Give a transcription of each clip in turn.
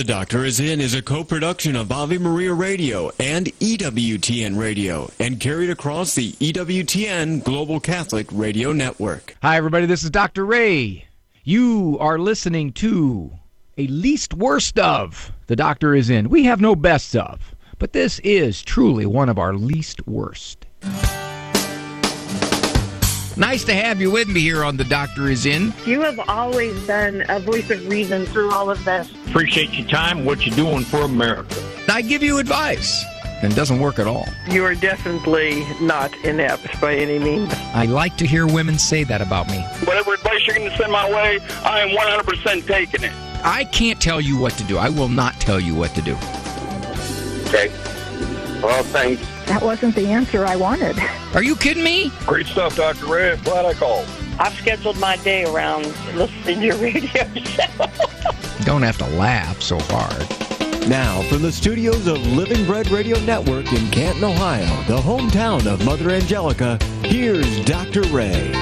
The Doctor is In is a co-production of Ave Maria Radio and EWTN Radio and carried across the EWTN Global Catholic Radio Network. Hi, everybody. This is Dr. Ray. You are listening to a least worst of The Doctor is In. We have no best of, but this is truly one of our least worst. Nice to have you with me here on The Doctor is In. You have always been a voice of reason through all of this. Appreciate your time, what you're doing for America. I give you advice, and it doesn't work at all. You are definitely not inept by any means. I like to hear women say that about me. Whatever advice you're going to send my way, I am 100% taking it. I can't tell you what to do. I will not tell you what to do. Okay. Well, thanks. That wasn't the answer I wanted. Are you kidding me? Great stuff, Dr. Ray. I'm glad I called. I've scheduled my day around listening to your radio show. Don't have to laugh so hard. Now, from the studios of Living Bread Radio Network in Canton, Ohio, the hometown of Mother Angelica, here's Dr. Ray.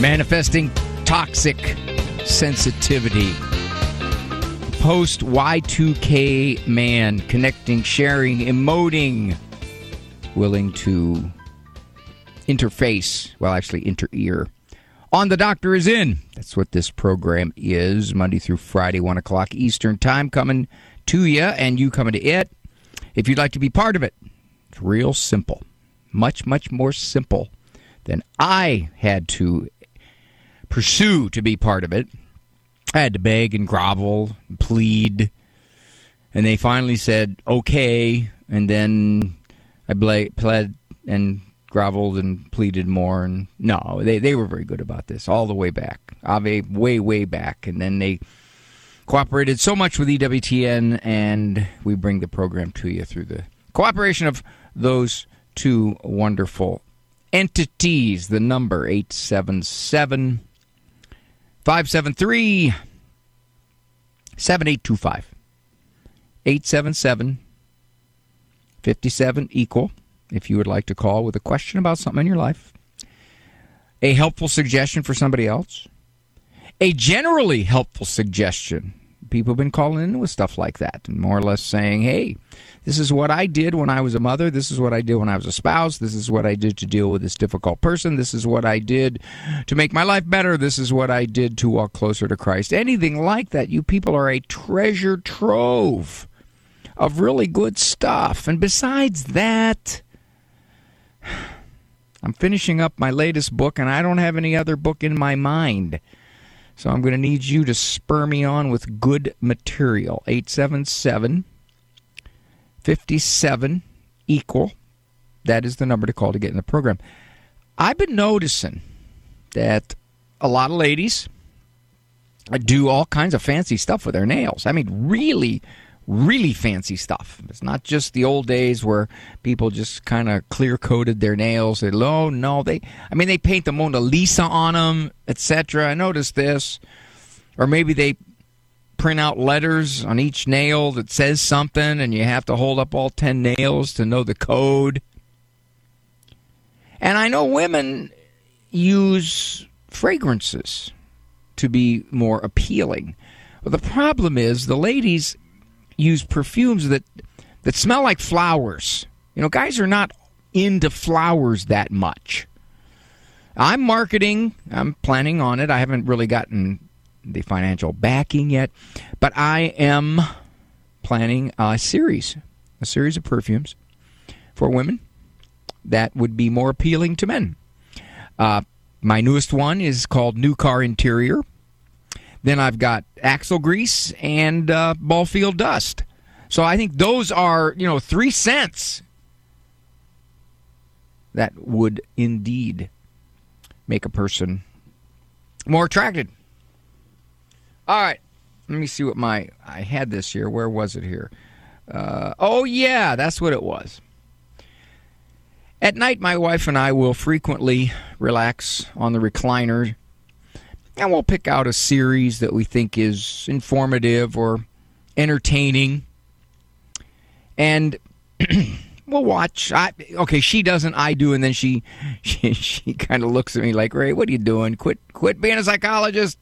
Manifesting toxic sensitivity. Post Y2K man connecting, sharing, emoting, willing to interface, well, actually, inter-ear. On the Doctor is In. That's what this program is, Monday through Friday, 1 o'clock Eastern Time, coming to you and you coming to it. If you'd like to be part of it, it's real simple. Much, much more simple than I had to pursue to be part of it. I had to beg and grovel, and plead, and they finally said okay. And then I bla- pled and groveled and pleaded more. And no, they they were very good about this all the way back, Ave way way back. And then they cooperated so much with EWTN, and we bring the program to you through the cooperation of those two wonderful entities. The number eight seven seven. 573 7825. 877 57 equal if you would like to call with a question about something in your life, a helpful suggestion for somebody else, a generally helpful suggestion. People have been calling in with stuff like that and more or less saying, hey, this is what I did when I was a mother. This is what I did when I was a spouse. This is what I did to deal with this difficult person. This is what I did to make my life better. This is what I did to walk closer to Christ. Anything like that. You people are a treasure trove of really good stuff. And besides that, I'm finishing up my latest book and I don't have any other book in my mind. So I'm going to need you to spur me on with good material. 877 57 equal. That is the number to call to get in the program. I've been noticing that a lot of ladies uh, do all kinds of fancy stuff with their nails. I mean, really, really fancy stuff. It's not just the old days where people just kind of clear coated their nails. They, oh no, they. I mean, they paint the Mona Lisa on them, etc. I noticed this, or maybe they print out letters on each nail that says something, and you have to hold up all ten nails to know the code. And I know women use fragrances to be more appealing. But the problem is the ladies use perfumes that that smell like flowers. You know, guys are not into flowers that much. I'm marketing, I'm planning on it. I haven't really gotten the financial backing yet, but I am planning a series, a series of perfumes for women that would be more appealing to men. Uh, my newest one is called New Car Interior. Then I've got axle grease and uh, ball field dust. So I think those are, you know, three scents that would indeed make a person more attracted. All right. Let me see what my I had this here. Where was it here? Uh, oh yeah, that's what it was. At night, my wife and I will frequently relax on the recliner and we'll pick out a series that we think is informative or entertaining. And we'll watch. I, okay, she doesn't, I do, and then she she, she kind of looks at me like, "Ray, what are you doing? Quit quit being a psychologist."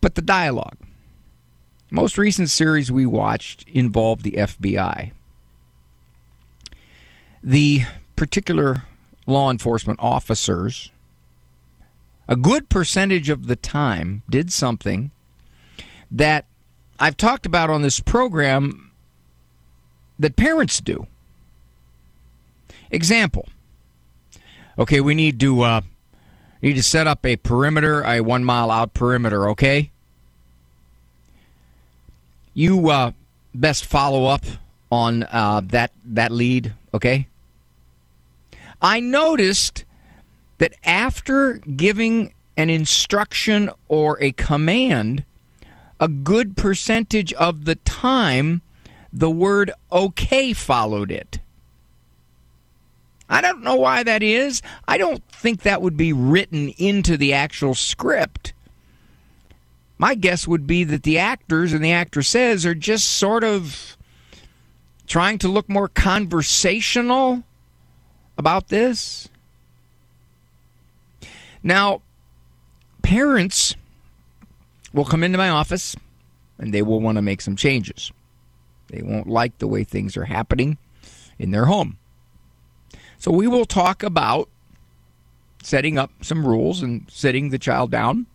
but the dialogue. Most recent series we watched involved the FBI. The particular law enforcement officers, a good percentage of the time, did something that I've talked about on this program that parents do. Example. Okay, we need to uh, need to set up a perimeter, a one mile out perimeter. Okay. You uh, best follow up on uh, that that lead. Okay. I noticed that after giving an instruction or a command, a good percentage of the time, the word okay followed it. I don't know why that is. I don't think that would be written into the actual script. My guess would be that the actors and the actresses are just sort of trying to look more conversational about this. Now, parents will come into my office and they will want to make some changes. They won't like the way things are happening in their home. So we will talk about setting up some rules and sitting the child down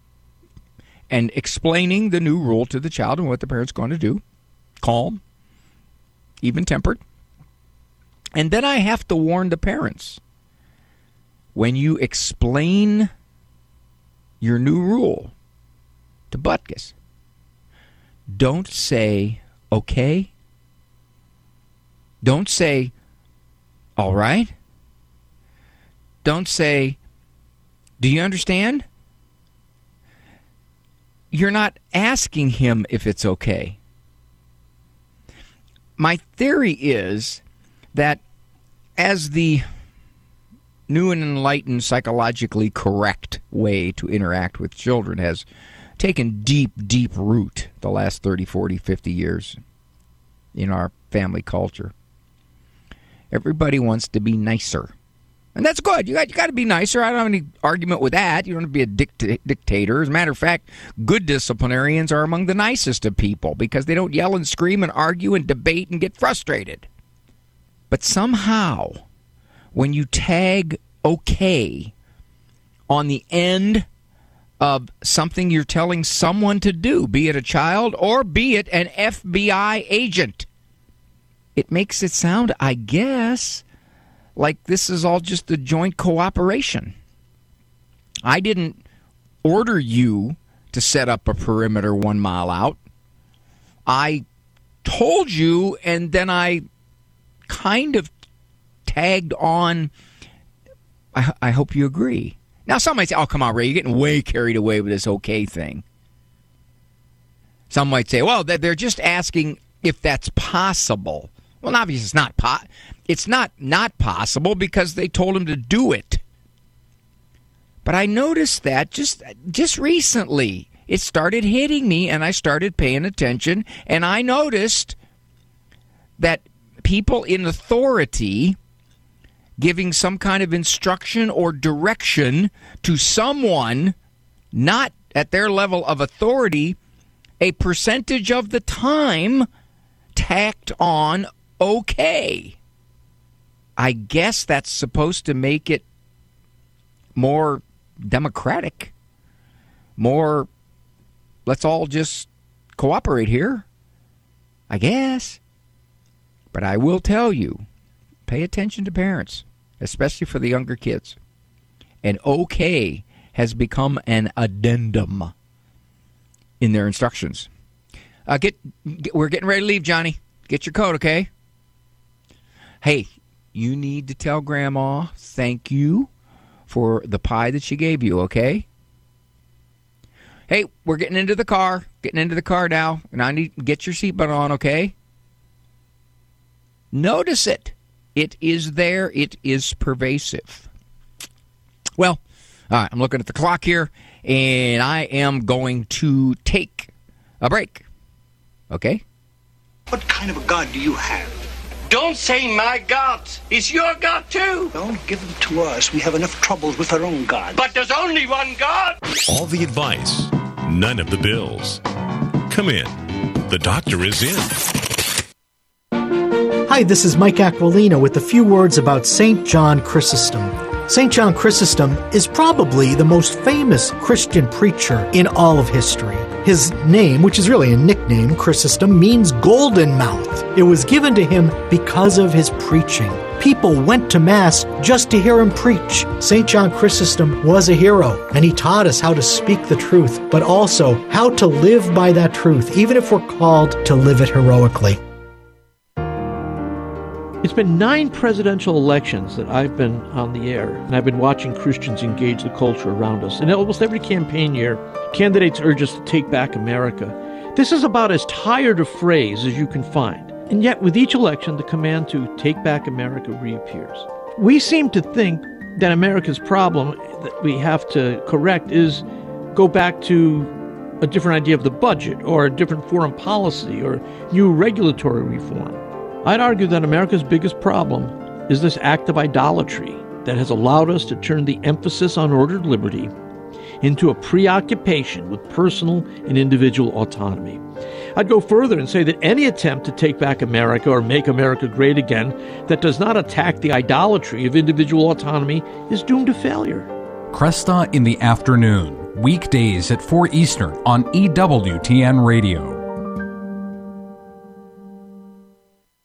and explaining the new rule to the child and what the parent's going to do. Calm, even tempered. And then I have to warn the parents when you explain your new rule to Butkus, don't say okay. Don't say all right. Don't say, do you understand? You're not asking him if it's okay. My theory is that as the new and enlightened, psychologically correct way to interact with children has taken deep, deep root the last 30, 40, 50 years in our family culture. Everybody wants to be nicer. And that's good. You got, you got to be nicer. I don't have any argument with that. You don't have to be a dicta- dictator. As a matter of fact, good disciplinarians are among the nicest of people because they don't yell and scream and argue and debate and get frustrated. But somehow, when you tag okay on the end of something you're telling someone to do, be it a child or be it an FBI agent, it makes it sound, I guess, like this is all just a joint cooperation. I didn't order you to set up a perimeter one mile out. I told you, and then I kind of tagged on. I, I hope you agree. Now, some might say, oh, come on, Ray, you're getting way carried away with this okay thing. Some might say, well, they're just asking if that's possible. Well, obviously, it's not po- it's not not possible because they told him to do it. But I noticed that just just recently it started hitting me and I started paying attention and I noticed that people in authority giving some kind of instruction or direction to someone not at their level of authority a percentage of the time tacked on okay. I guess that's supposed to make it more democratic, more let's all just cooperate here. I guess. But I will tell you pay attention to parents, especially for the younger kids. And okay has become an addendum in their instructions. Uh, get, get, we're getting ready to leave, Johnny. Get your coat, okay? Hey, you need to tell Grandma thank you for the pie that she gave you, okay? Hey, we're getting into the car. Getting into the car now. And I need get your seatbelt on, okay? Notice it. It is there. It is pervasive. Well, all right, I'm looking at the clock here, and I am going to take a break. Okay? What kind of a God do you have? Don't say my God. It's your God too. Don't give them to us. We have enough troubles with our own God. But there's only one God. All the advice, none of the bills. Come in. The doctor is in. Hi, this is Mike Aquilina with a few words about St. John Chrysostom. St. John Chrysostom is probably the most famous Christian preacher in all of history. His name, which is really a nickname, Chrysostom, means golden mouth. It was given to him because of his preaching. People went to Mass just to hear him preach. St. John Chrysostom was a hero, and he taught us how to speak the truth, but also how to live by that truth, even if we're called to live it heroically. It's been nine presidential elections that I've been on the air, and I've been watching Christians engage the culture around us. And almost every campaign year, candidates urge us to take back America. This is about as tired a phrase as you can find. And yet, with each election, the command to take back America reappears. We seem to think that America's problem that we have to correct is go back to a different idea of the budget or a different foreign policy or new regulatory reform. I'd argue that America's biggest problem is this act of idolatry that has allowed us to turn the emphasis on ordered liberty into a preoccupation with personal and individual autonomy. I'd go further and say that any attempt to take back America or make America great again that does not attack the idolatry of individual autonomy is doomed to failure. Kresta in the afternoon, weekdays at 4 Eastern on EWTN Radio.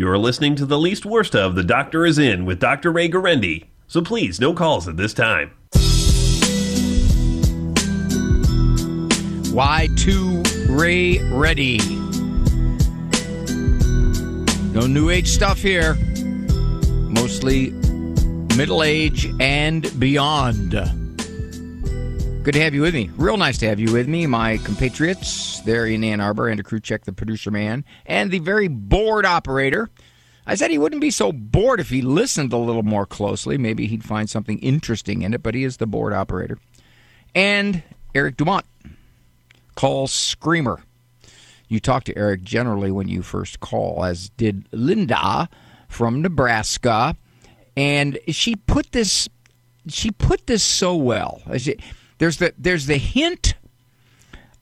You're listening to the least worst of The Doctor is In with Dr. Ray Guarendi, So please, no calls at this time. Y2 Ray ready. No new age stuff here. Mostly middle age and beyond. Good to have you with me. Real nice to have you with me, my compatriots there in Ann Arbor, and crew check the producer man, and the very bored operator. I said he wouldn't be so bored if he listened a little more closely. Maybe he'd find something interesting in it, but he is the board operator. And Eric Dumont, call screamer. You talk to Eric generally when you first call, as did Linda from Nebraska, and she put this she put this so well. There's the there's the hint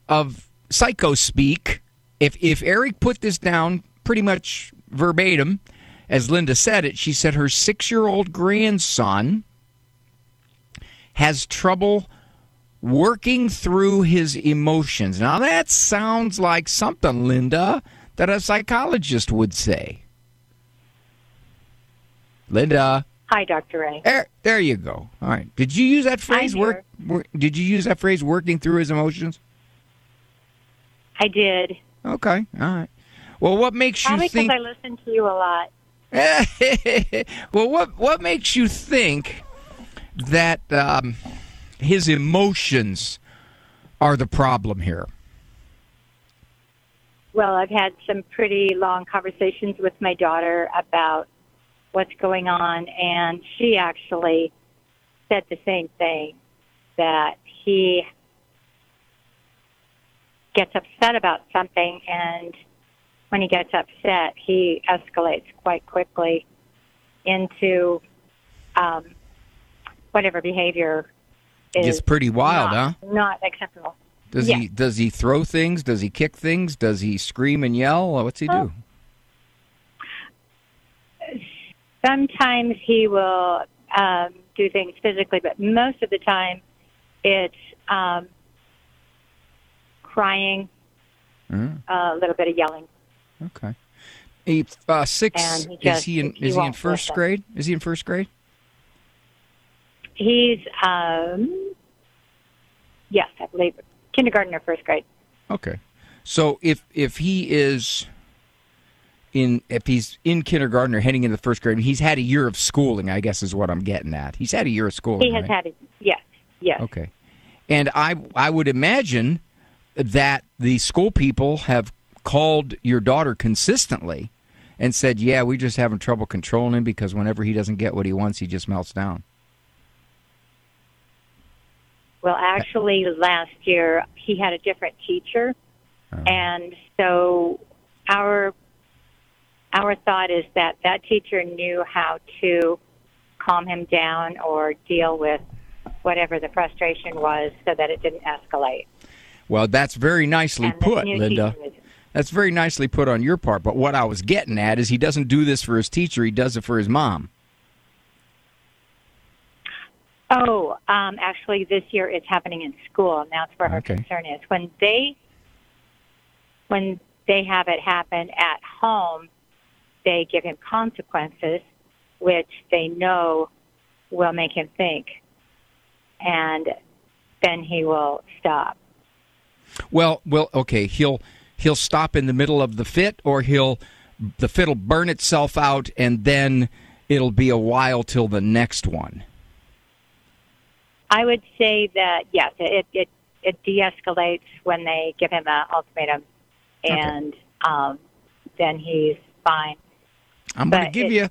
of psycho speak. If if Eric put this down pretty much verbatim, as Linda said it, she said her six year old grandson has trouble working through his emotions. Now that sounds like something, Linda, that a psychologist would say. Linda. Hi, Dr. Ray. There, there you go. All right. Did you use that phrase? Work, work. Did you use that phrase? Working through his emotions. I did. Okay. All right. Well, what makes Probably you think? because I listen to you a lot. well, what what makes you think that um, his emotions are the problem here? Well, I've had some pretty long conversations with my daughter about what's going on, and she actually said the same thing that he gets upset about something, and when he gets upset, he escalates quite quickly into um, whatever behavior is Gets pretty wild, not, huh? Not acceptable. Does Yeah. he does he throw things? Does he kick things? Does he scream and yell? What's he do? Sometimes he will um, do things physically, but most of the time it's um, crying, Mm, a little bit of yelling. okay. He, uh, six. He is he in? he Is he in first grade? Is he in first grade? He's, um, yes, I believe, kindergarten or first grade. Okay. So if if he is in if he's in kindergarten or heading into first grade, he's had a year of schooling. I guess is what I'm getting at. He's had a year of schooling. He has right? had it, yes, yes. Okay. And I I would imagine that the school people have called your daughter consistently and said, "Yeah, we're just having trouble controlling him because whenever he doesn't get what he wants, he just melts down." Well, actually, last year he had a different teacher, Oh. and so our our thought is that that teacher knew how to calm him down or deal with whatever the frustration was, so that it didn't escalate. Well, that's very nicely put, Linda. That's very nicely put on your part. But what I was getting at is he doesn't do this for his teacher; he does it for his mom. Oh, um, actually, this year it's happening in school, and that's where her Okay. concern is. When they when they have it happen at home, they give him consequences, which they know will make him think, and then he will stop. Well, well, okay. He'll he'll stop in the middle of the fit, or he'll the fit'll burn itself out, and then it'll be a while till the next one. I would say that yes, it it, it de-escalates when they give him an ultimatum, and um, then he's fine. I'm going to give it- you.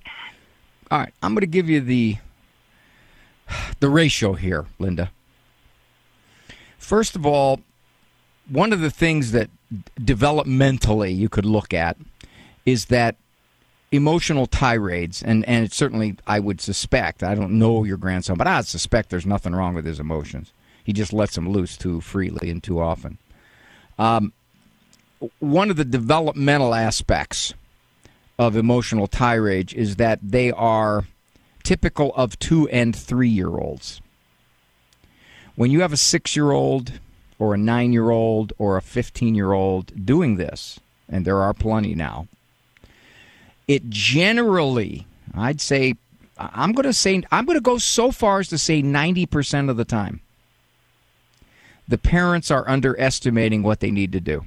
All right, I'm going to give you the the ratio here, Linda. First of all, one of the things that developmentally you could look at is that emotional tirades, and and it's certainly I would suspect I don't know your grandson, but I suspect there's nothing wrong with his emotions. He just lets them loose too freely and too often. Um, one of the developmental aspects of emotional tirade is that they are typical of two and three year olds. When you have a six year old or a nine year old or a 15 year old doing this, and there are plenty now, it generally, I'd say, I'm going to say, I'm going to go so far as to say 90% of the time, the parents are underestimating what they need to do.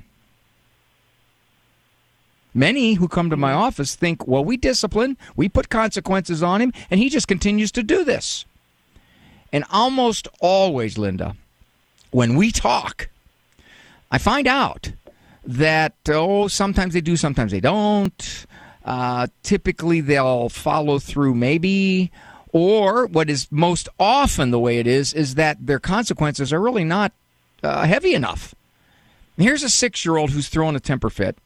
Many who come to my office think, well, we discipline, we put consequences on him, and he just continues to do this. And almost always, Linda, when we talk, I find out that, oh, sometimes they do, sometimes they don't. Uh, typically, they'll follow through, maybe. Or what is most often the way it is, is that their consequences are really not uh, heavy enough. Here's a six year old who's throwing a temper fit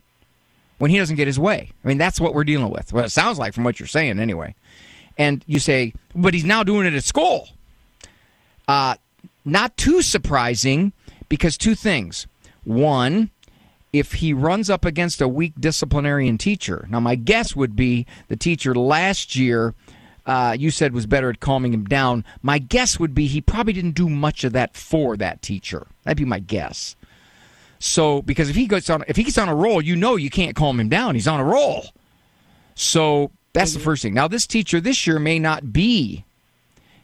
when he doesn't get his way. I mean, that's what we're dealing with. Well, it sounds like from what you're saying anyway. And you say, but he's now doing it at school. Uh, not too surprising because two things. One, if he runs up against a weak disciplinarian teacher. Now, my guess would be the teacher last year. Uh, you said was better at calming him down. My guess would be he probably didn't do much of that for that teacher. That'd be my guess. So because if he gets on if he gets on a roll, you know you can't calm him down. He's on a roll. So that's the first thing. Now this teacher this year may not be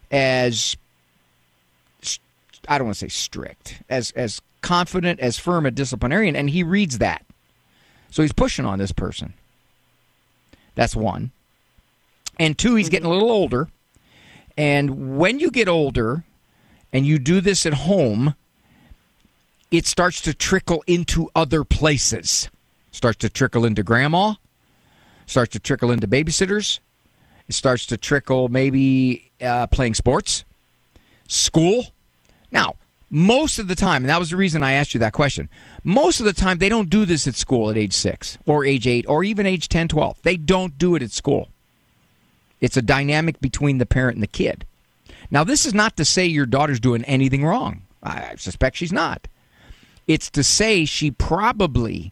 as I don't want to say strict, as as confident, as firm a disciplinarian, and he reads that. So he's pushing on this person. That's one. And two, he's getting a little older. And when you get older and you do this at home, it starts to trickle into other places. Starts to trickle into grandma, starts to trickle into babysitters, it starts to trickle maybe uh, playing sports, school. Now, most of the time, and that was the reason I asked you that question, most of the time they don't do this at school at age six or age eight or even age 10, 12. They don't do it at school. It's a dynamic between the parent and the kid. Now, this is not to say your daughter's doing anything wrong. I suspect she's not. It's to say she probably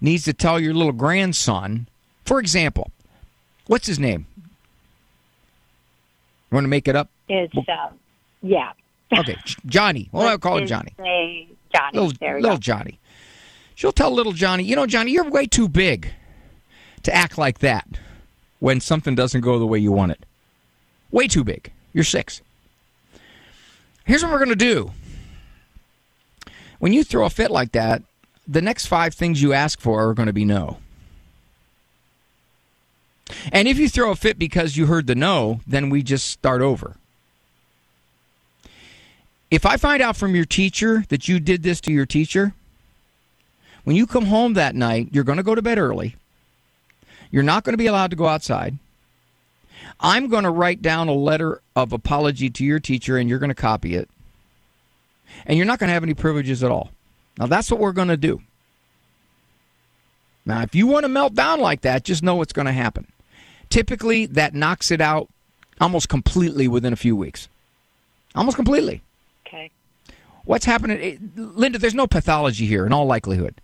needs to tell your little grandson, for example, what's his name? You want to make it up? It's uh, yeah. Okay, Johnny. Well, I'll call him Johnny. say Johnny. Little, little go. Johnny. She'll tell little Johnny, you know, Johnny, you're way too big to act like that when something doesn't go the way you want it. Way too big. You're six. Here's what we're going to do. When you throw a fit like that, the next five things you ask for are going to be no. And if you throw a fit because you heard the no, then we just start over. If I find out from your teacher that you did this to your teacher, When you come home that night, you're going to go to bed early. You're not going to be allowed to go outside. I'm going to write down a letter of apology to your teacher and you're going to copy it. And you're not going to have any privileges at all. Now, that's what we're going to do. Now, if you want to melt down like that, just know what's going to happen. Typically, that knocks it out almost completely within a few weeks. Almost completely. Okay. What's happening? Eh, Linda, there's no pathology here in all likelihood.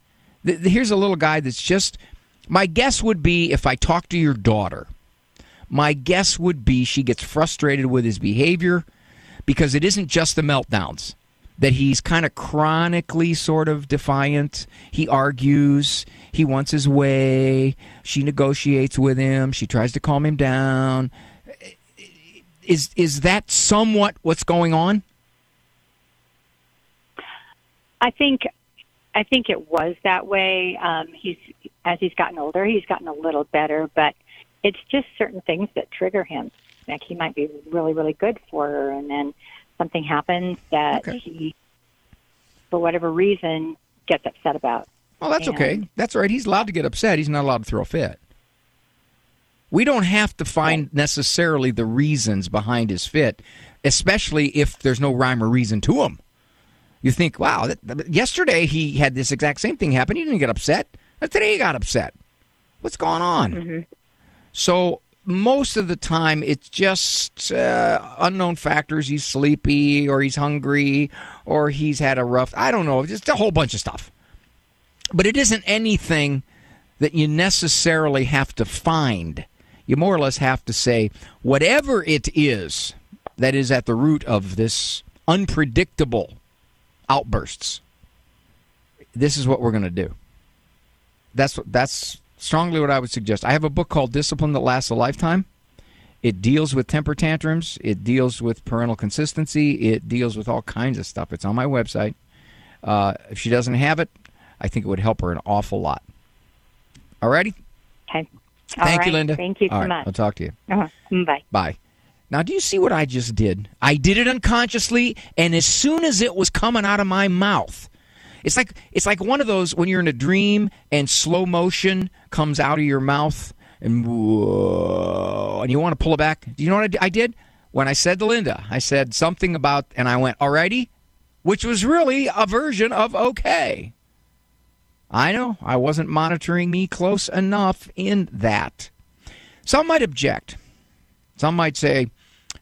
Here's a little guy that's just. My guess would be if I talk to your daughter, my guess would be she gets frustrated with his behavior because it isn't just the meltdowns that he's kind of chronically sort of defiant. He argues. He wants his way. She negotiates with him. She tries to calm him down. Is is that somewhat what's going on? I think I think it was that way. Um, he's as he's gotten older, he's gotten a little better, but it's just certain things that trigger him. Like he might be really, really good for her, and then something happens that okay. he, for whatever reason, gets upset about. Well, that's and, okay. That's all right. He's allowed to get upset. He's not allowed to throw a fit. We don't have to find necessarily the reasons behind his fit, especially if there's no rhyme or reason to him. You think, wow, that, yesterday he had this exact same thing happen. He didn't get upset. Today he got upset. What's going on? Mm-hmm. So most of the time it's just uh, unknown factors. He's sleepy, or he's hungry, or he's had a rough. I don't know, just a whole bunch of stuff. But it isn't anything that you necessarily have to find. You more or less have to say whatever it is that is at the root of this unpredictable outbursts. This is what we're going to do. That's that's strongly what I would suggest. I have a book called Discipline That Lasts a Lifetime. It deals with temper tantrums. It deals with parental consistency. It deals with all kinds of stuff. It's on my website. Uh, if she doesn't have it, I think it would help her an awful lot. All righty? Okay. Thank right. you, Linda. Thank you all so right. much. I'll talk to you. Uh-huh. Bye. Bye. Now, do you see what I just did? I did it unconsciously, and as soon as it was coming out of my mouth, it's like it's like one of those when you're in a dream and slow motion comes out of your mouth and whoa, and you want to pull it back. Do you know what I did? When I said to Linda, I said something about, and I went, alrighty, which was really a version of okay. I know I wasn't monitoring me close enough in that. Some might object. Some might say,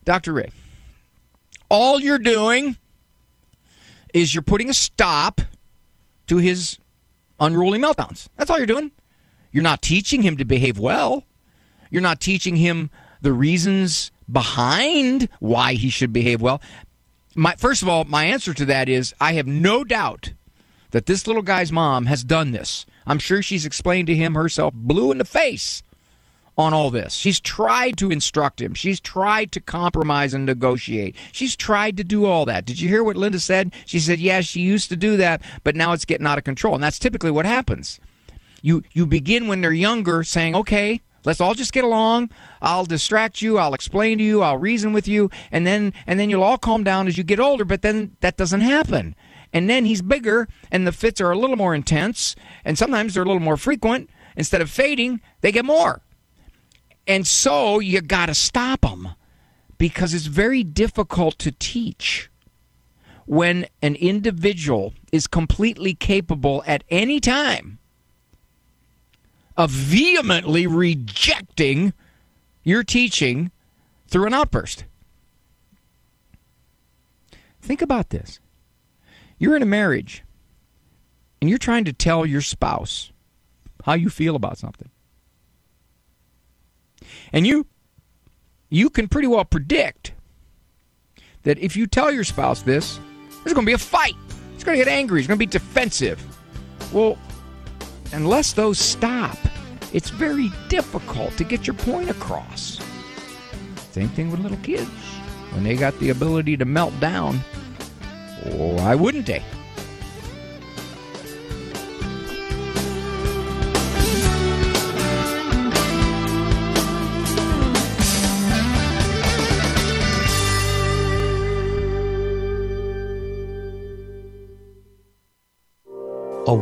Dr. Ray, all you're doing is you're putting a stop to his unruly meltdowns. That's all you're doing. You're not teaching him to behave well. You're not teaching him the reasons behind why he should behave well. My first of all, my answer to that is I have no doubt that this little guy's mom has done this. I'm sure she's explained to him herself blue in the face on all this. She's tried to instruct him. She's tried to compromise and negotiate. She's tried to do all that. Did you hear what Linda said? She said, "Yeah, she used to do that, but now it's getting out of control." And that's typically what happens. You you begin when they're younger saying, "Okay, let's all just get along. I'll distract you, I'll explain to you, I'll reason with you, and then and then you'll all calm down as you get older." But then that doesn't happen. And then he's bigger and the fits are a little more intense, and sometimes they're a little more frequent. Instead of fading, they get more and so you got to stop them because it's very difficult to teach when an individual is completely capable at any time of vehemently rejecting your teaching through an outburst. Think about this. You're in a marriage and you're trying to tell your spouse how you feel about something. And you you can pretty well predict that if you tell your spouse this, there's going to be a fight. He's going to get angry. He's going to be defensive. Well, unless those stop, it's very difficult to get your point across. Same thing with little kids. When they got the ability to melt down, why wouldn't they?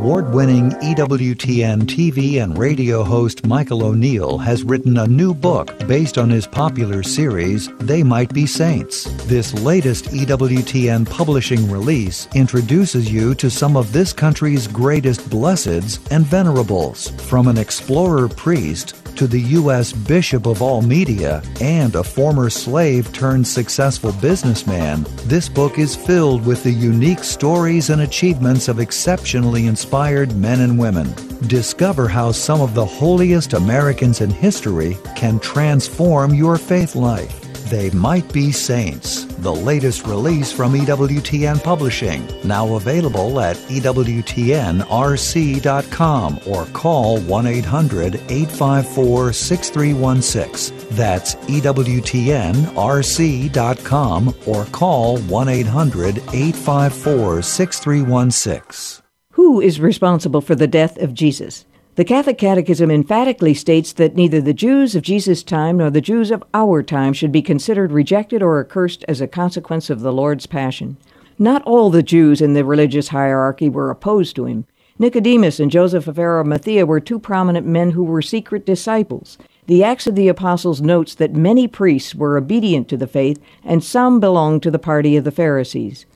Award winning EWTN TV and radio host Michael O'Neill has written a new book based on his popular series, They Might Be Saints. This latest EWTN publishing release introduces you to some of this country's greatest blesseds and venerables, from an explorer priest to the U.S. Bishop of all media and a former slave turned successful businessman, this book is filled with the unique stories and achievements of exceptionally inspired men and women. Discover how some of the holiest Americans in history can transform your faith life. They Might Be Saints, the latest release from EWTN Publishing, now available at EWTNRC.com or call 1 800 854 6316. That's EWTNRC.com or call 1 800 854 6316. Who is responsible for the death of Jesus? The Catholic Catechism emphatically states that neither the Jews of Jesus' time nor the Jews of our time should be considered rejected or accursed as a consequence of the Lord's passion. Not all the Jews in the religious hierarchy were opposed to him. Nicodemus and Joseph of Arimathea were two prominent men who were secret disciples. The Acts of the Apostles notes that many priests were obedient to the faith, and some belonged to the party of the Pharisees.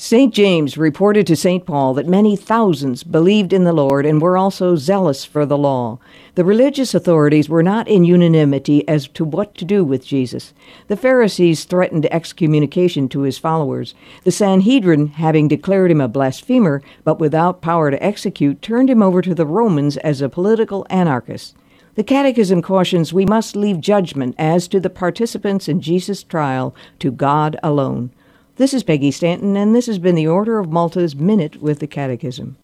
St. James reported to St. Paul that many thousands believed in the Lord and were also zealous for the law. The religious authorities were not in unanimity as to what to do with Jesus. The Pharisees threatened excommunication to his followers. The Sanhedrin, having declared him a blasphemer, but without power to execute, turned him over to the Romans as a political anarchist. The Catechism cautions we must leave judgment as to the participants in Jesus' trial to God alone. This is Peggy Stanton, and this has been the Order of Malta's Minute with the Catechism.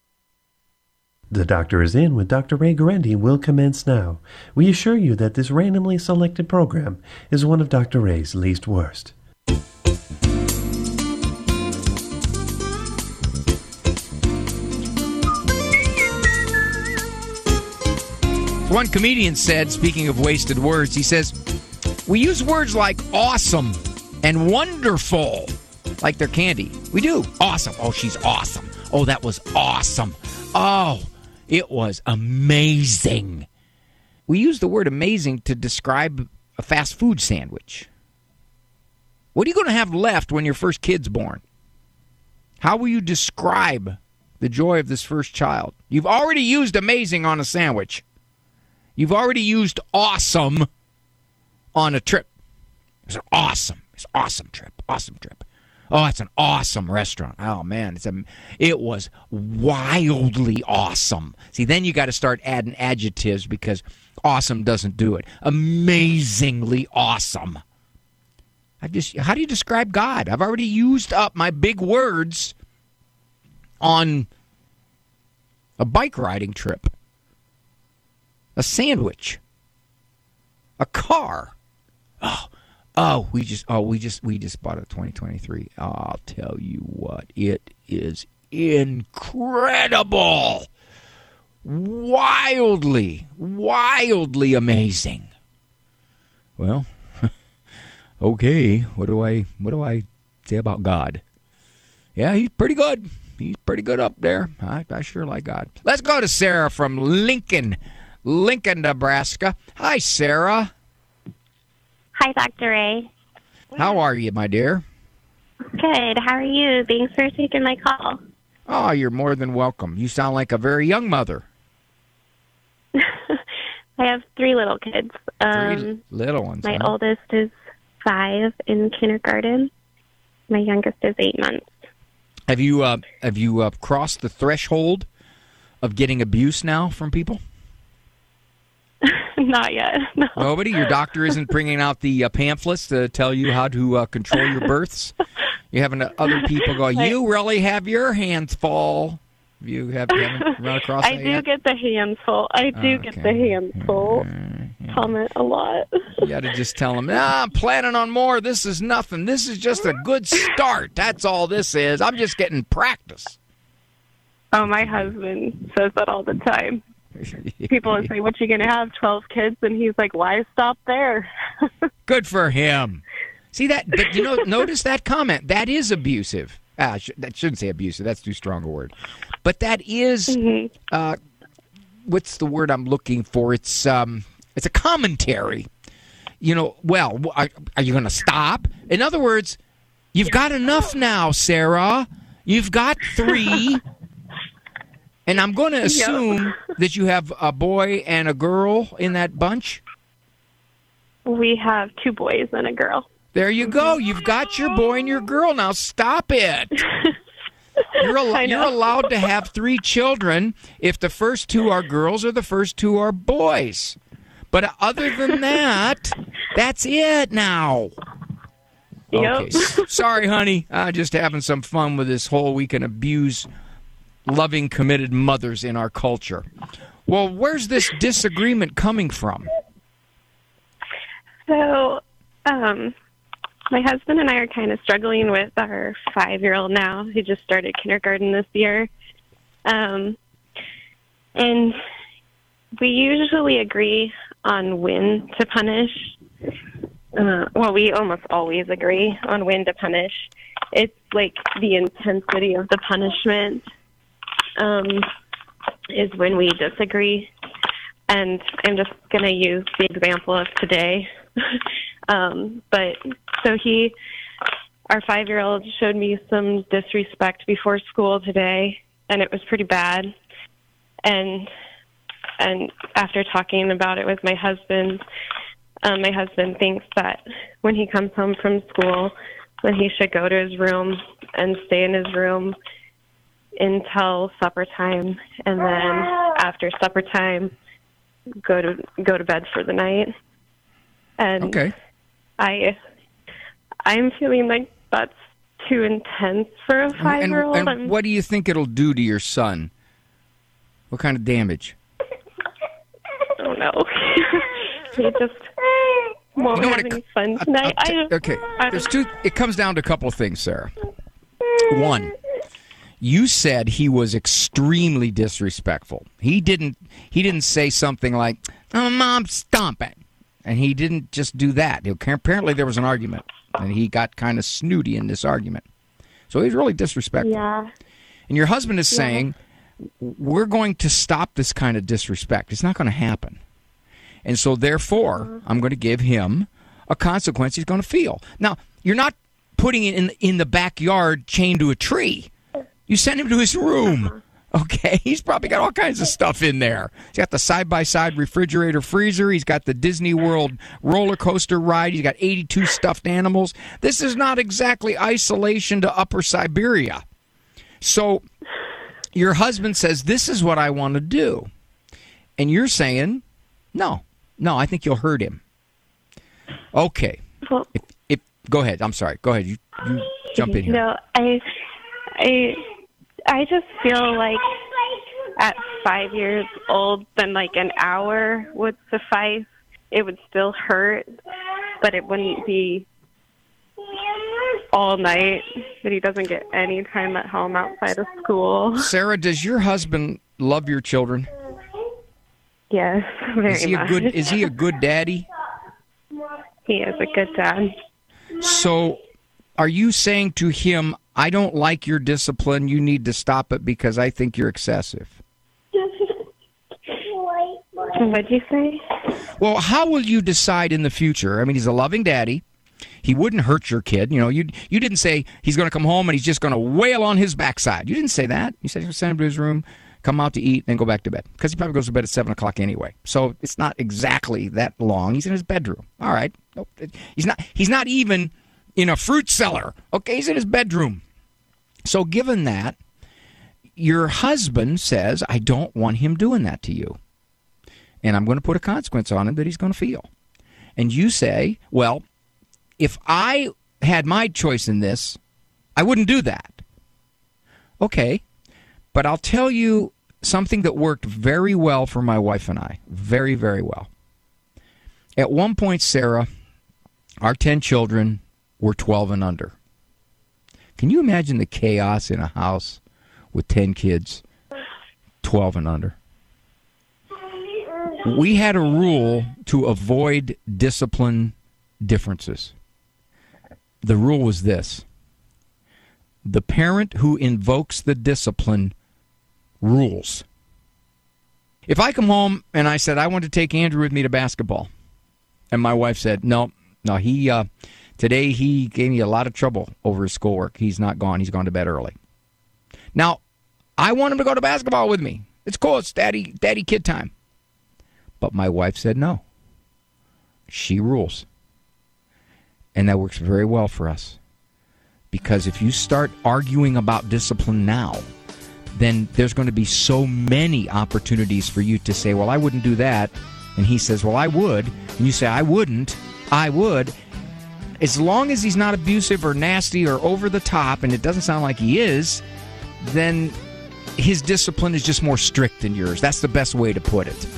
The Doctor is In with Dr. Ray Guarendi will commence now. We assure you that this randomly selected program is one of Dr. Ray's least worst. One comedian said, speaking of wasted words, he says, We use words like awesome and wonderful like they're candy. We do. Awesome. Oh, she's awesome. Oh, that was awesome. Oh, it was amazing. We use the word amazing to describe a fast food sandwich. What are you going to have left when your first kid's born? How will you describe the joy of this first child? You've already used amazing on a sandwich. You've already used awesome on a trip. It's an awesome. It's awesome trip. Awesome trip. Oh, it's an awesome restaurant. Oh man, it's a it was wildly awesome. See, then you got to start adding adjectives because awesome doesn't do it. Amazingly awesome. I just how do you describe God? I've already used up my big words on a bike riding trip a sandwich, a car. Oh, oh, we just oh we just we just bought a 2023. I'll tell you what, it is incredible, wildly, wildly amazing. Well, okay, what do I what do I say about God? Yeah, he's pretty good. He's pretty good up there. I, I sure like God. Let's go to Sarah from Lincoln. Lincoln, Nebraska. Hi, Sarah. Hi, Dr. Ray. How are you, my dear? Good. How are you? Thanks for taking my call. Oh, you're more than welcome. You sound like a very young mother. I have three little kids. Um, three little ones. My huh? oldest is five in kindergarten. My youngest is eight months. Have you uh, have you uh, crossed the threshold of getting abuse now from people? Not yet. No. Nobody. Your doctor isn't bringing out the uh, pamphlets to tell you how to uh, control your births. You having other people go. You really have your hands full. You have haven't run across. I do yet? get the hands full. I do get the hands full. Comment a lot. You got to just tell them, nah, I'm planning on more. This is nothing. This is just a good start. That's all this is. I'm just getting practice. Oh, my husband says that all the time. People would say, "What you gonna have? Twelve kids?" And he's like, "Why stop there?" Good for him. See that? But you know, notice that comment. That is abusive. Ah, I sh- that shouldn't say abusive. That's too strong a word. But that is, Mm-hmm. uh, what's the word I'm looking for? It's um, it's a commentary. You know, well, are, are you going to stop? In other words, you've got enough now, Sarah. You've got three. And I'm going to Yep. assume that you have a boy and a girl in that bunch. We have two boys and a girl. There you go. Mm-hmm. You've got your boy and your girl. Now stop it. You're, al- you're allowed to have three children if the first two are girls or the first two are boys. But other than that, that's it now. Okay. Sorry, honey. I'm just having some fun with this whole we can abuse loving, committed mothers in our culture. Well, where's this disagreement coming from? So, um, my husband and I are kind of struggling with our five year old now, who just started kindergarten this year. Um, and we usually agree on when to punish. Uh, well, we almost always agree on when to punish. It's like the intensity of the punishment um, is when we disagree. And I'm just going to use the example of today. um, but so he, our five year old, showed me some disrespect before school today, and it was pretty bad. And and after talking about it with my husband, um, my husband thinks that when he comes home from school, that he should go to his room and stay in his room until supper time, and then after supper time, go to go to bed for the night. And Okay. I, I'm feeling like that's too intense for a five year old. and, and what do you think it'll do to your son? What kind of damage? I don't know. he just won't You know what have it- any fun tonight. I don't, Okay, I there's two. It comes down to a couple of things, Sarah. One, you said he was extremely disrespectful. He didn't. He didn't say something like, "Oh, mom, stomp it," and he didn't just do that. Apparently, there was an argument, and he got kind of snooty in this argument. So he's really disrespectful. Yeah. And your husband is Yeah. saying, we're going to stop this kind of disrespect. It's not going to happen. And so, therefore, mm-hmm. I'm going to give him a consequence he's going to feel. Now, you're not putting it in, in the backyard chained to a tree. You send him to his room. Uh-huh. Okay, he's probably got all kinds of stuff in there. He's got the side by side refrigerator freezer. He's got the Disney World roller coaster ride. He's got 82 stuffed animals. This is not exactly isolation to Upper Siberia. So your husband says, This is what I want to do. And you're saying, No, no, I think you'll hurt him. Okay. Well, if, if, go ahead. I'm sorry. Go ahead. You, you jump in here. No, I, I, I just feel like at five years old, then like an hour would suffice. It would still hurt, but it wouldn't be all night. That he doesn't get any time at home outside of school. Sarah, does your husband love your children? Yes, very Is he a good is he a good daddy? He is a good dad. So are you saying to him, I don't like your discipline, you need to stop it because I think you're excessive? What'd you say? Well, how will you decide in the future? I mean, he's a loving daddy. He wouldn't hurt your kid. You know, you you didn't say he's going to come home and he's just going to wail on his backside. You didn't say that. You said you're going to send him to his room, come out to eat, then go back to bed because he probably goes to bed at seven o'clock anyway. So it's not exactly that long. He's in his bedroom. All right. Nope. He's not. He's not even in a fruit cellar. Okay, he's in his bedroom. So given that, your husband says, "I don't want him doing that to you." and I'm going to put a consequence on him that he's going to feel. And you say, well, if I had my choice in this, I wouldn't do that. Okay, but I'll tell you something that worked very well for my wife and I. Very, very well. At one point, Sarah, our 10 children were 12 and under. Can you imagine the chaos in a house with 10 kids, 12 and under? we had a rule to avoid discipline differences. The rule was this The parent who invokes the discipline rules. If I come home and I said I want to take Andrew with me to basketball, and my wife said no, no, he uh, today he gave me a lot of trouble over his schoolwork. He's not gone. He's gone to bed early. Now, I want him to go to basketball with me. It's cool. It's daddy, daddy kid time. But my wife said no. She rules. And that works very well for us. Because if you start arguing about discipline now, then there's going to be so many opportunities for you to say, Well, I wouldn't do that. And he says, Well, I would. And you say, I wouldn't. I would. As long as he's not abusive or nasty or over the top, and it doesn't sound like he is, then his discipline is just more strict than yours. That's the best way to put it.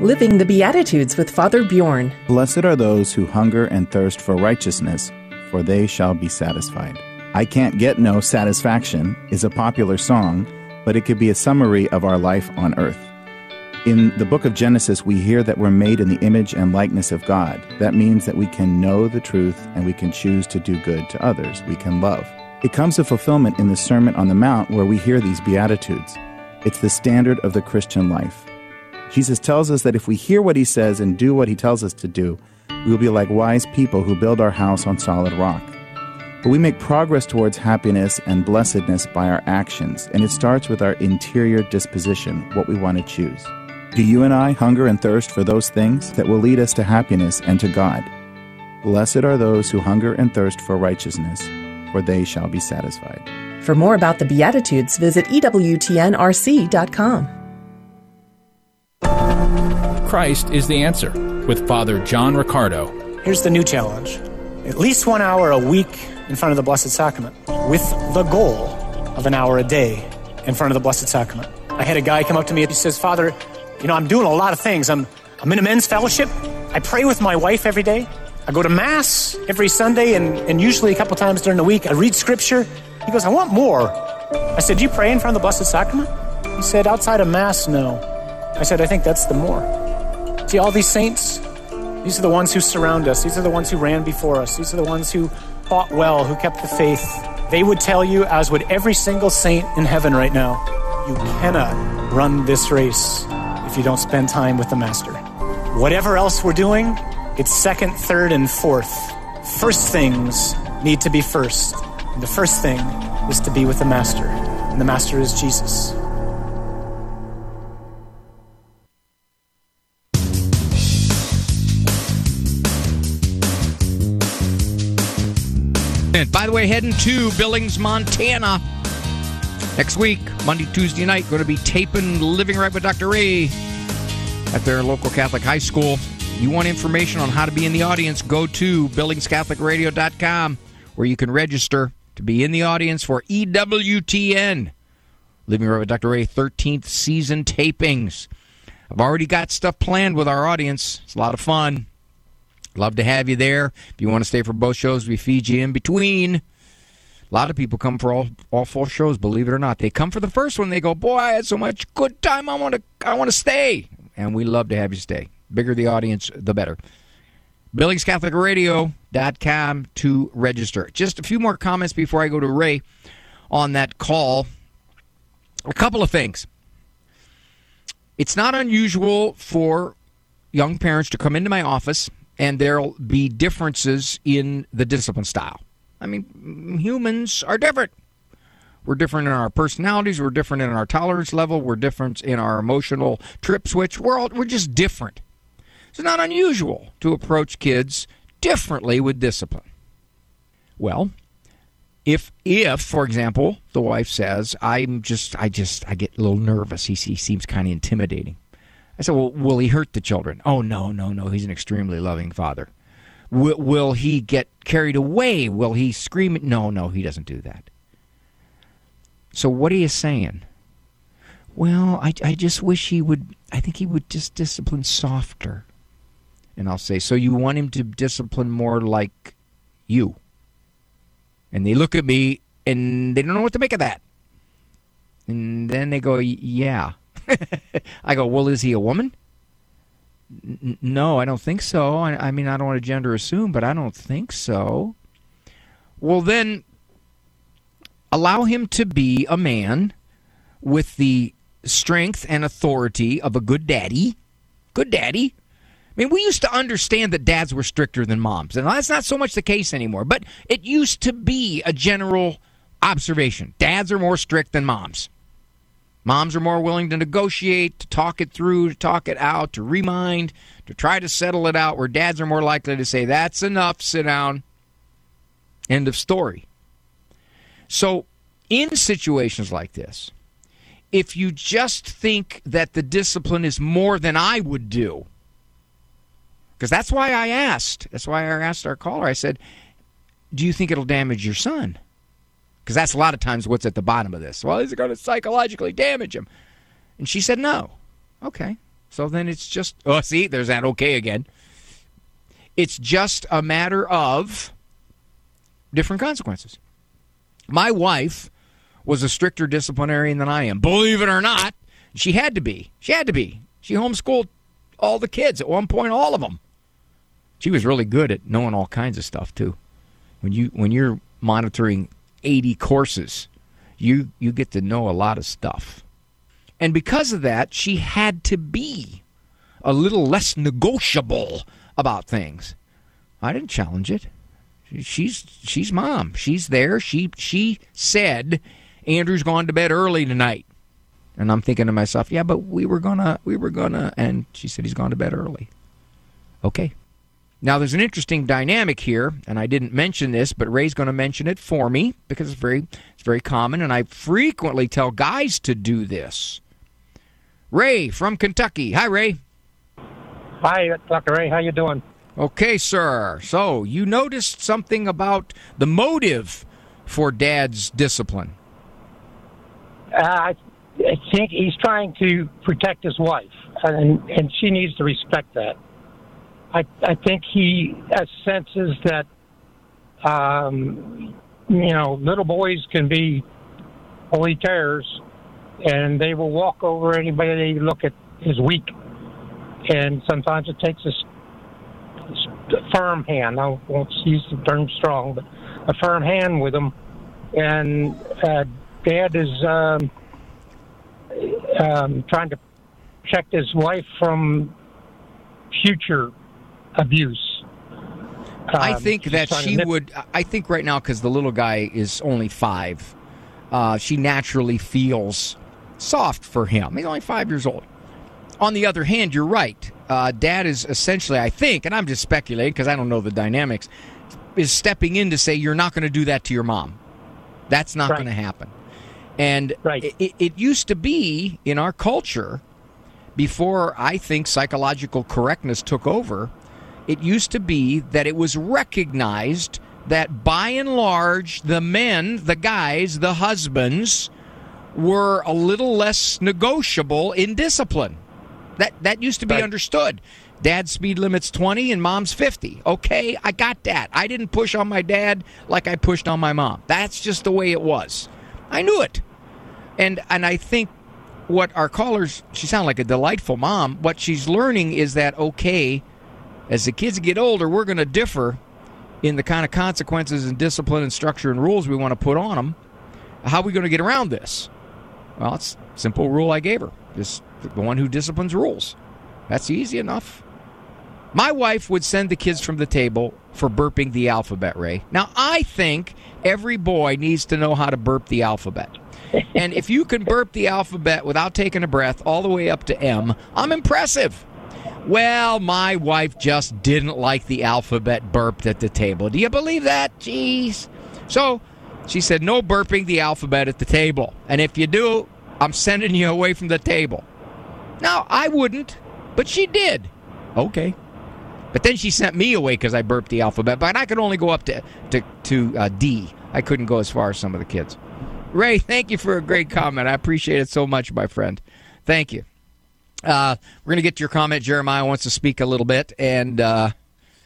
Living the Beatitudes with Father Bjorn. Blessed are those who hunger and thirst for righteousness, for they shall be satisfied. I Can't Get No Satisfaction is a popular song, but it could be a summary of our life on earth. In the book of Genesis, we hear that we're made in the image and likeness of God. That means that we can know the truth and we can choose to do good to others. We can love. It comes to fulfillment in the Sermon on the Mount where we hear these Beatitudes. It's the standard of the Christian life. Jesus tells us that if we hear what he says and do what he tells us to do, we will be like wise people who build our house on solid rock. But we make progress towards happiness and blessedness by our actions, and it starts with our interior disposition, what we want to choose. Do you and I hunger and thirst for those things that will lead us to happiness and to God? Blessed are those who hunger and thirst for righteousness, for they shall be satisfied. For more about the Beatitudes, visit EWTNRC.com. Christ is the answer with Father John Riccardo. Here's the new challenge at least one hour a week in front of the Blessed Sacrament, with the goal of an hour a day in front of the Blessed Sacrament. I had a guy come up to me and he says, Father, you know, I'm doing a lot of things. I'm, I'm in a men's fellowship. I pray with my wife every day. I go to Mass every Sunday and, and usually a couple times during the week. I read Scripture. He goes, I want more. I said, Do you pray in front of the Blessed Sacrament? He said, Outside of Mass, no. I said, I think that's the more. See, all these saints, these are the ones who surround us. These are the ones who ran before us. These are the ones who fought well, who kept the faith. They would tell you, as would every single saint in heaven right now, you cannot run this race if you don't spend time with the Master. Whatever else we're doing, it's second, third, and fourth. First things need to be first. And the first thing is to be with the Master. And the Master is Jesus. By the way, heading to Billings, Montana next week, Monday, Tuesday night, going to be taping Living Right with Dr. Ray at their local Catholic high school. You want information on how to be in the audience, go to BillingsCatholicRadio.com where you can register to be in the audience for EWTN, Living Right with Dr. Ray 13th season tapings. I've already got stuff planned with our audience. It's a lot of fun. Love to have you there. If you want to stay for both shows, we feed you in between. A lot of people come for all all four shows, believe it or not. They come for the first one. They go, "Boy, I had so much good time. I want to I want to stay." And we love to have you stay. Bigger the audience, the better. BillingsCatholicRadio.com to register. Just a few more comments before I go to Ray on that call. A couple of things. It's not unusual for young parents to come into my office and there'll be differences in the discipline style. I mean, humans are different. We're different in our personalities. We're different in our tolerance level. We're different in our emotional trip switch. We're all, we're just different. It's not unusual to approach kids differently with discipline. Well, if if for example the wife says I'm just I just I get a little nervous. He, he seems kind of intimidating. I said, well, will he hurt the children? Oh, no, no, no. He's an extremely loving father. Will, will he get carried away? Will he scream? No, no, he doesn't do that. So what are you saying? Well, I, I just wish he would, I think he would just discipline softer. And I'll say, so you want him to discipline more like you? And they look at me and they don't know what to make of that. And then they go, Yeah. I go, Well, is he a woman? N- no, I don't think so. I, I mean, I don't want to gender assume, but I don't think so. Well, then allow him to be a man with the strength and authority of a good daddy. Good daddy. I mean, we used to understand that dads were stricter than moms, and that's not so much the case anymore, but it used to be a general observation. Dads are more strict than moms. Moms are more willing to negotiate, to talk it through, to talk it out, to remind, to try to settle it out, where dads are more likely to say, That's enough, sit down. End of story. So, in situations like this, if you just think that the discipline is more than I would do, because that's why I asked, that's why I asked our caller, I said, Do you think it'll damage your son? Because that's a lot of times what's at the bottom of this. Well, is it going to psychologically damage him? And she said, No. Okay. So then it's just, oh, see, there's that okay again. It's just a matter of different consequences. My wife was a stricter disciplinarian than I am. Believe it or not, she had to be. She had to be. She homeschooled all the kids at one point, all of them. She was really good at knowing all kinds of stuff too. When you when you're monitoring 80 courses, you you get to know a lot of stuff. And because of that, she had to be a little less negotiable about things. I didn't challenge it. She's she's mom. She's there. She she said Andrew's gone to bed early tonight. And I'm thinking to myself, yeah, but we were gonna we were gonna and she said he's gone to bed early. Okay. Now there's an interesting dynamic here, and I didn't mention this, but Ray's going to mention it for me because it's very it's very common, and I frequently tell guys to do this. Ray from Kentucky. Hi, Ray. Hi, Dr. Ray. How you doing? Okay, sir. So you noticed something about the motive for Dad's discipline. Uh, I, I think he's trying to protect his wife, and and she needs to respect that. I I think he senses that, um, you know, little boys can be holy terrors, and they will walk over anybody they look at as weak. And sometimes it takes a firm hand. I won't use the term strong, but a firm hand with them. And uh, Dad is um, um, trying to protect his wife from future abuse. I Um, think that she nip- would. I think right now because the little guy is only five, uh, she naturally feels soft for him. He's only five years old. On the other hand, you're right. Uh, Dad is essentially, I think, and I'm just speculating because I don't know the dynamics, is stepping in to say you're not going to do that to your mom. That's not going to happen. And it, it, it used to be in our culture before I think psychological correctness took over. It used to be that it was recognized that by and large, the men, the guys, the husbands, were a little less negotiable in discipline. That that used to be understood. Dad's speed limit's 20 and mom's 50. Okay, I got that. I didn't push on my dad like I pushed on my mom. That's just the way it was. I knew it. And and I think what our callers she sounded like a delightful mom. What she's learning is that okay, as the kids get older, we're going to differ in the kind of consequences and discipline and structure and rules we want to put on them. How are we going to get around this? Well, it's simple rule I gave her. Just the one who disciplines rules. That's easy enough. My wife would send the kids from the table for burping the alphabet, Ray. Now, I think every boy needs to know how to burp the alphabet. and if you can burp the alphabet without taking a breath all the way up to M, I'm impressive. Well, my wife just didn't like the alphabet burped at the table. Do you believe that? Jeez. So she said, no burping the alphabet at the table. And if you do, I'm sending you away from the table. Now, I wouldn't, but she did. Okay. But then she sent me away because I burped the alphabet. But I could only go up to to, to uh, D. I couldn't go as far as some of the kids. Ray, thank you for a great comment. I appreciate it so much, my friend. Thank you. Uh, we're going to get to your comment. Jeremiah wants to speak a little bit, and uh,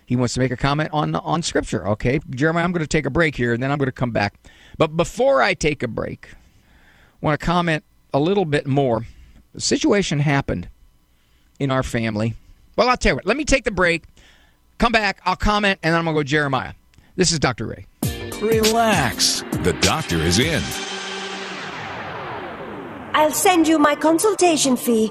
he wants to make a comment on on Scripture. Okay, Jeremiah, I'm going to take a break here, and then I'm going to come back. But before I take a break, I want to comment a little bit more. The situation happened in our family. Well, I'll tell you what. Let me take the break. Come back. I'll comment, and then I'm going to go Jeremiah. This is Dr. Ray. Relax. The doctor is in. I'll send you my consultation fee.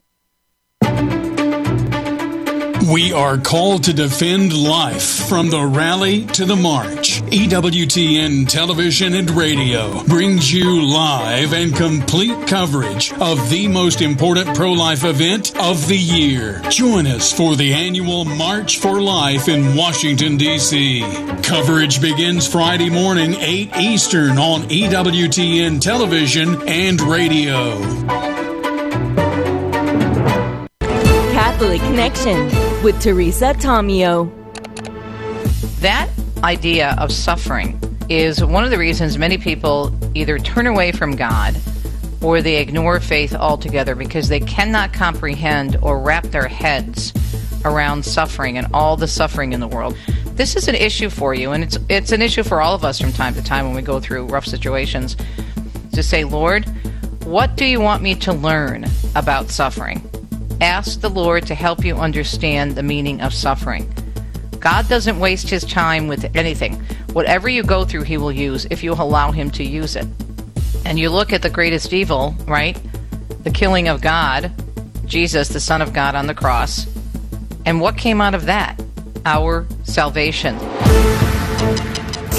We are called to defend life from the rally to the march. EWTN Television and Radio brings you live and complete coverage of the most important pro life event of the year. Join us for the annual March for Life in Washington, D.C. Coverage begins Friday morning, 8 Eastern on EWTN Television and Radio. Catholic Connection with Teresa Tomeo. That idea of suffering is one of the reasons many people either turn away from God or they ignore faith altogether because they cannot comprehend or wrap their heads around suffering and all the suffering in the world. This is an issue for you, and it's it's an issue for all of us from time to time when we go through rough situations. To say, Lord, what do you want me to learn about suffering? Ask the Lord to help you understand the meaning of suffering. God doesn't waste his time with anything. Whatever you go through, he will use if you allow him to use it. And you look at the greatest evil, right? The killing of God, Jesus, the Son of God on the cross. And what came out of that? Our salvation.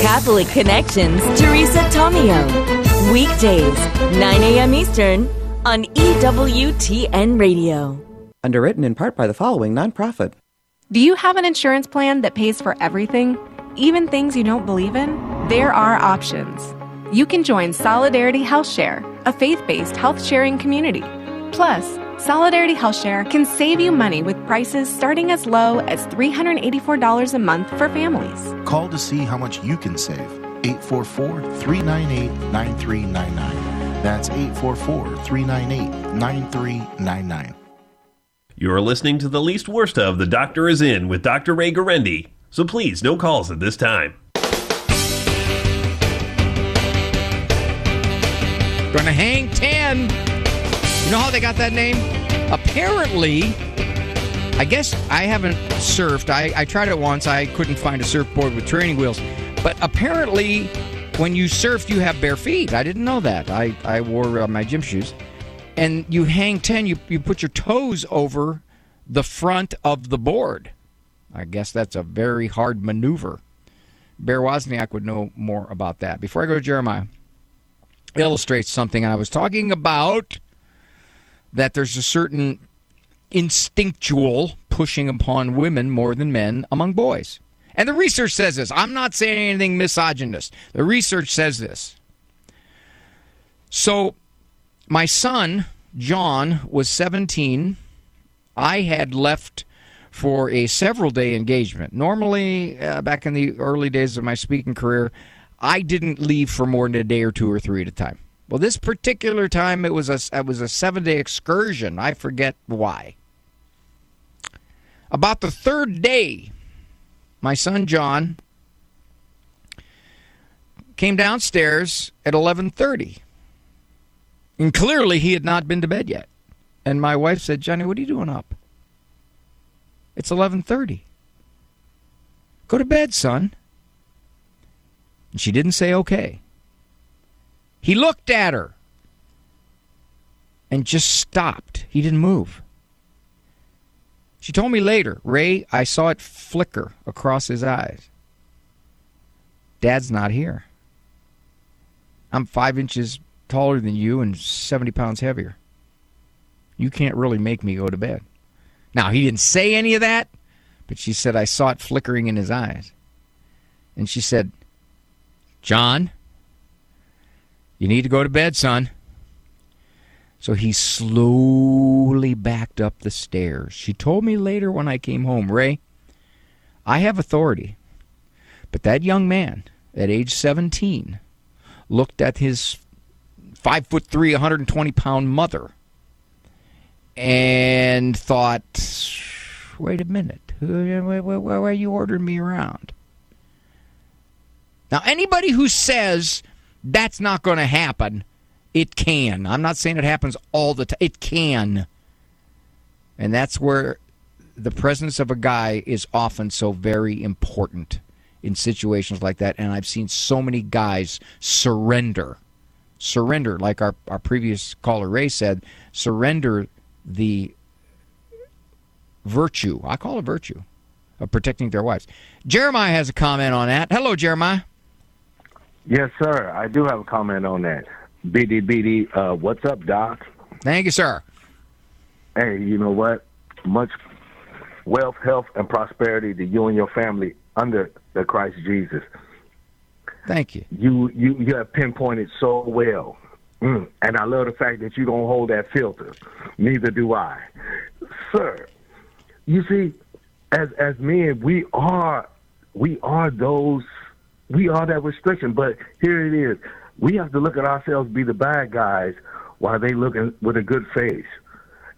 Catholic Connections, Teresa Tomeo. Weekdays, 9 a.m. Eastern on EWTN Radio. Underwritten in part by the following nonprofit. Do you have an insurance plan that pays for everything, even things you don't believe in? There are options. You can join Solidarity Health Share, a faith based health sharing community. Plus, Solidarity Health Share can save you money with prices starting as low as $384 a month for families. Call to see how much you can save. 844 398 9399. That's 844 398 9399. You're listening to the least worst of The Doctor is In with Dr. Ray Guarendi, So please, no calls at this time. Gonna hang 10. You know how they got that name? Apparently, I guess I haven't surfed. I, I tried it once. I couldn't find a surfboard with training wheels. But apparently, when you surf, you have bare feet. I didn't know that. I, I wore uh, my gym shoes. And you hang 10, you, you put your toes over the front of the board. I guess that's a very hard maneuver. Bear Wozniak would know more about that. Before I go to Jeremiah, illustrates something I was talking about that there's a certain instinctual pushing upon women more than men among boys. And the research says this. I'm not saying anything misogynist. The research says this. So, my son, John, was 17. I had left for a several day engagement. Normally, uh, back in the early days of my speaking career, I didn't leave for more than a day or two or three at a time. Well, this particular time it was a it was a seven day excursion. I forget why. About the third day, my son John came downstairs at eleven thirty, and clearly he had not been to bed yet. And my wife said, "Johnny, what are you doing up? It's eleven thirty. Go to bed, son." And she didn't say okay. He looked at her and just stopped. He didn't move. She told me later, Ray, I saw it flicker across his eyes. Dad's not here. I'm five inches taller than you and 70 pounds heavier. You can't really make me go to bed. Now, he didn't say any of that, but she said, I saw it flickering in his eyes. And she said, John, you need to go to bed, son. So he slowly backed up the stairs. She told me later when I came home, Ray, I have authority. But that young man at age 17 looked at his five foot three, 120 pound mother and thought, wait a minute, why are you ordering me around? Now, anybody who says that's not going to happen It can. I'm not saying it happens all the time. It can. And that's where the presence of a guy is often so very important in situations like that. And I've seen so many guys surrender. Surrender, like our, our previous caller Ray said, surrender the virtue. I call it virtue of protecting their wives. Jeremiah has a comment on that. Hello, Jeremiah. Yes, sir. I do have a comment on that. BD BD, uh, what's up, Doc? Thank you, sir. Hey, you know what? Much wealth, health, and prosperity to you and your family under the Christ Jesus. Thank you. You you you have pinpointed so well, mm. and I love the fact that you don't hold that filter. Neither do I, sir. You see, as as men, we are we are those we are that restriction. But here it is: we have to look at ourselves be the bad guys while they looking with a good face.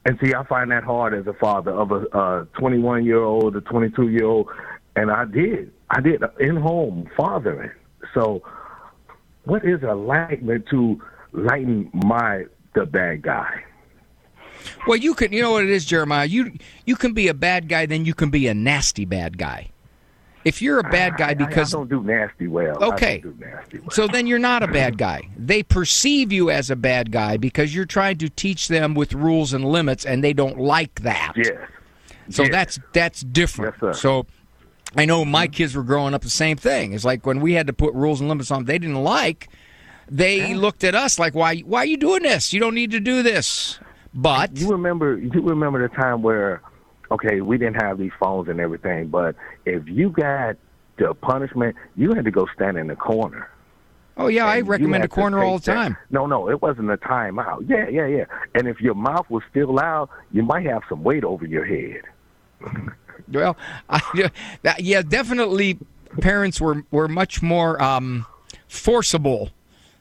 And see, I find that hard as a father of a 21 year old, a 22 year old, and I did, I did in home fathering. So, what is alignment to lighten my the bad guy? Well, you can. You know what it is, Jeremiah. You you can be a bad guy, then you can be a nasty bad guy. If you're a bad guy because I, I don't do nasty well. Okay. Nasty well. So then you're not a bad guy. They perceive you as a bad guy because you're trying to teach them with rules and limits, and they don't like that. Yes. So yes. that's that's different. Yes, so I know my kids were growing up the same thing. It's like when we had to put rules and limits on them, they didn't like, they looked at us like, "Why? Why are you doing this? You don't need to do this." But you remember, you remember the time where, okay, we didn't have these phones and everything, but if you got the punishment, you had to go stand in the corner. Oh yeah, I recommend a corner all the time. That. No, no, it wasn't a timeout. Yeah, yeah, yeah. And if your mouth was still loud, you might have some weight over your head. well, I, yeah, definitely. Parents were were much more um, forcible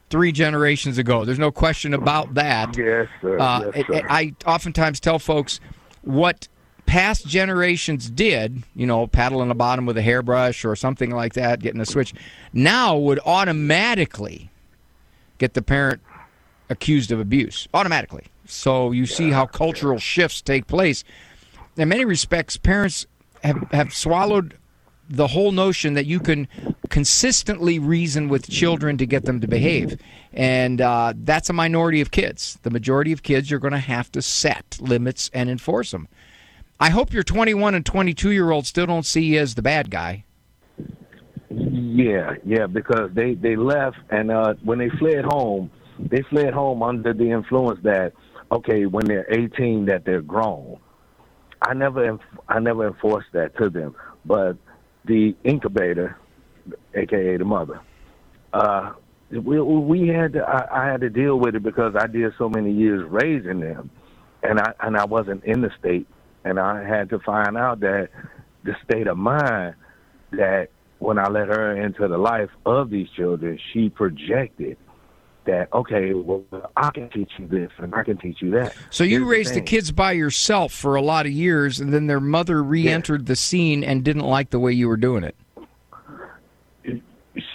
three generations ago. There's no question about that. Yes, sir. Uh, yes, sir. I, I oftentimes tell folks what past generations did, you know, paddling the bottom with a hairbrush or something like that, getting a switch, now would automatically get the parent accused of abuse. Automatically. So you see how cultural shifts take place. In many respects, parents have, have swallowed the whole notion that you can consistently reason with children to get them to behave. And uh, that's a minority of kids. The majority of kids you're going to have to set limits and enforce them. I hope your 21 and 22 year olds still don't see you as the bad guy. Yeah, yeah, because they they left, and uh, when they fled home, they fled home under the influence that okay, when they're 18, that they're grown. I never I never enforced that to them, but the incubator, aka the mother, uh, we we had to, I, I had to deal with it because I did so many years raising them, and I and I wasn't in the state, and I had to find out that the state of mind that when I let her into the life of these children, she projected that okay, well, I can teach you this and I can teach you that. So you Here's raised the, the, kids by yourself for a lot of years, and then their mother re-entered the scene and didn't like the way you were doing it.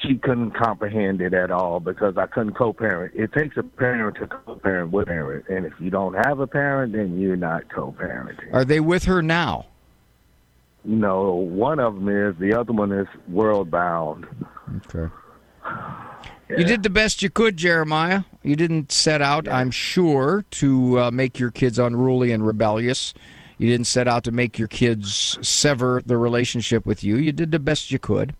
She couldn't comprehend it at all because I couldn't co-parent. It takes a parent to co-parent with a parent, and if you don't have a parent, then you're not co-parenting. Are they with her now? No, one of them is. The other one is world bound. Okay. You did the best you could, Jeremiah. You didn't set out, I'm sure, to uh, make your kids unruly and rebellious. You didn't set out to make your kids sever the relationship with you. You did the best you could.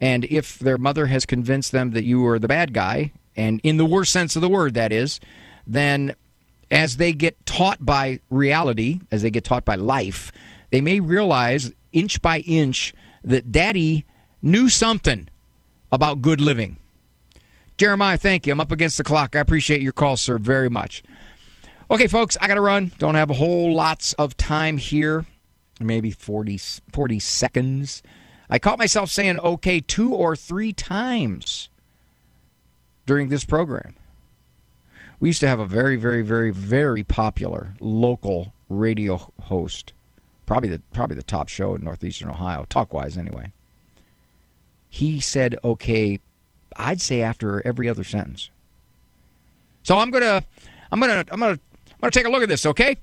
And if their mother has convinced them that you are the bad guy, and in the worst sense of the word, that is, then as they get taught by reality, as they get taught by life, they may realize inch by inch that daddy knew something about good living. Jeremiah, thank you. I'm up against the clock. I appreciate your call, sir, very much. Okay, folks, I got to run. Don't have a whole lots of time here. Maybe 40, 40 seconds. I caught myself saying okay two or three times during this program. We used to have a very, very, very, very popular local radio host, probably the probably the top show in northeastern Ohio, talk wise anyway. He said okay I'd say after every other sentence. So I'm gonna, I'm gonna, I'm gonna, I'm gonna take a look at this. Okay.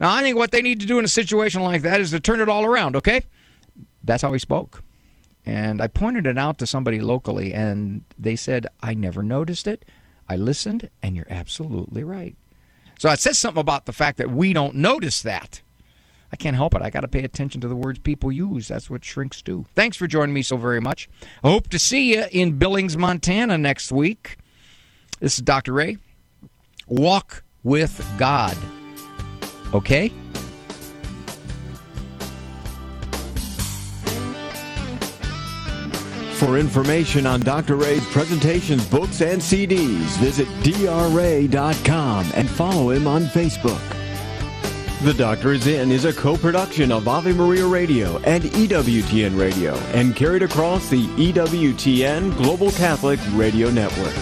Now I think what they need to do in a situation like that is to turn it all around. Okay. That's how he spoke. And I pointed it out to somebody locally, and they said, I never noticed it. I listened, and you're absolutely right. So it says something about the fact that we don't notice that. I can't help it. I got to pay attention to the words people use. That's what shrinks do. Thanks for joining me so very much. I hope to see you in Billings, Montana next week. This is Dr. Ray. Walk with God. Okay? For information on Dr. Ray's presentations, books, and CDs, visit drray.com and follow him on Facebook. The Doctor is In is a co-production of Ave Maria Radio and EWTN Radio and carried across the EWTN Global Catholic Radio Network.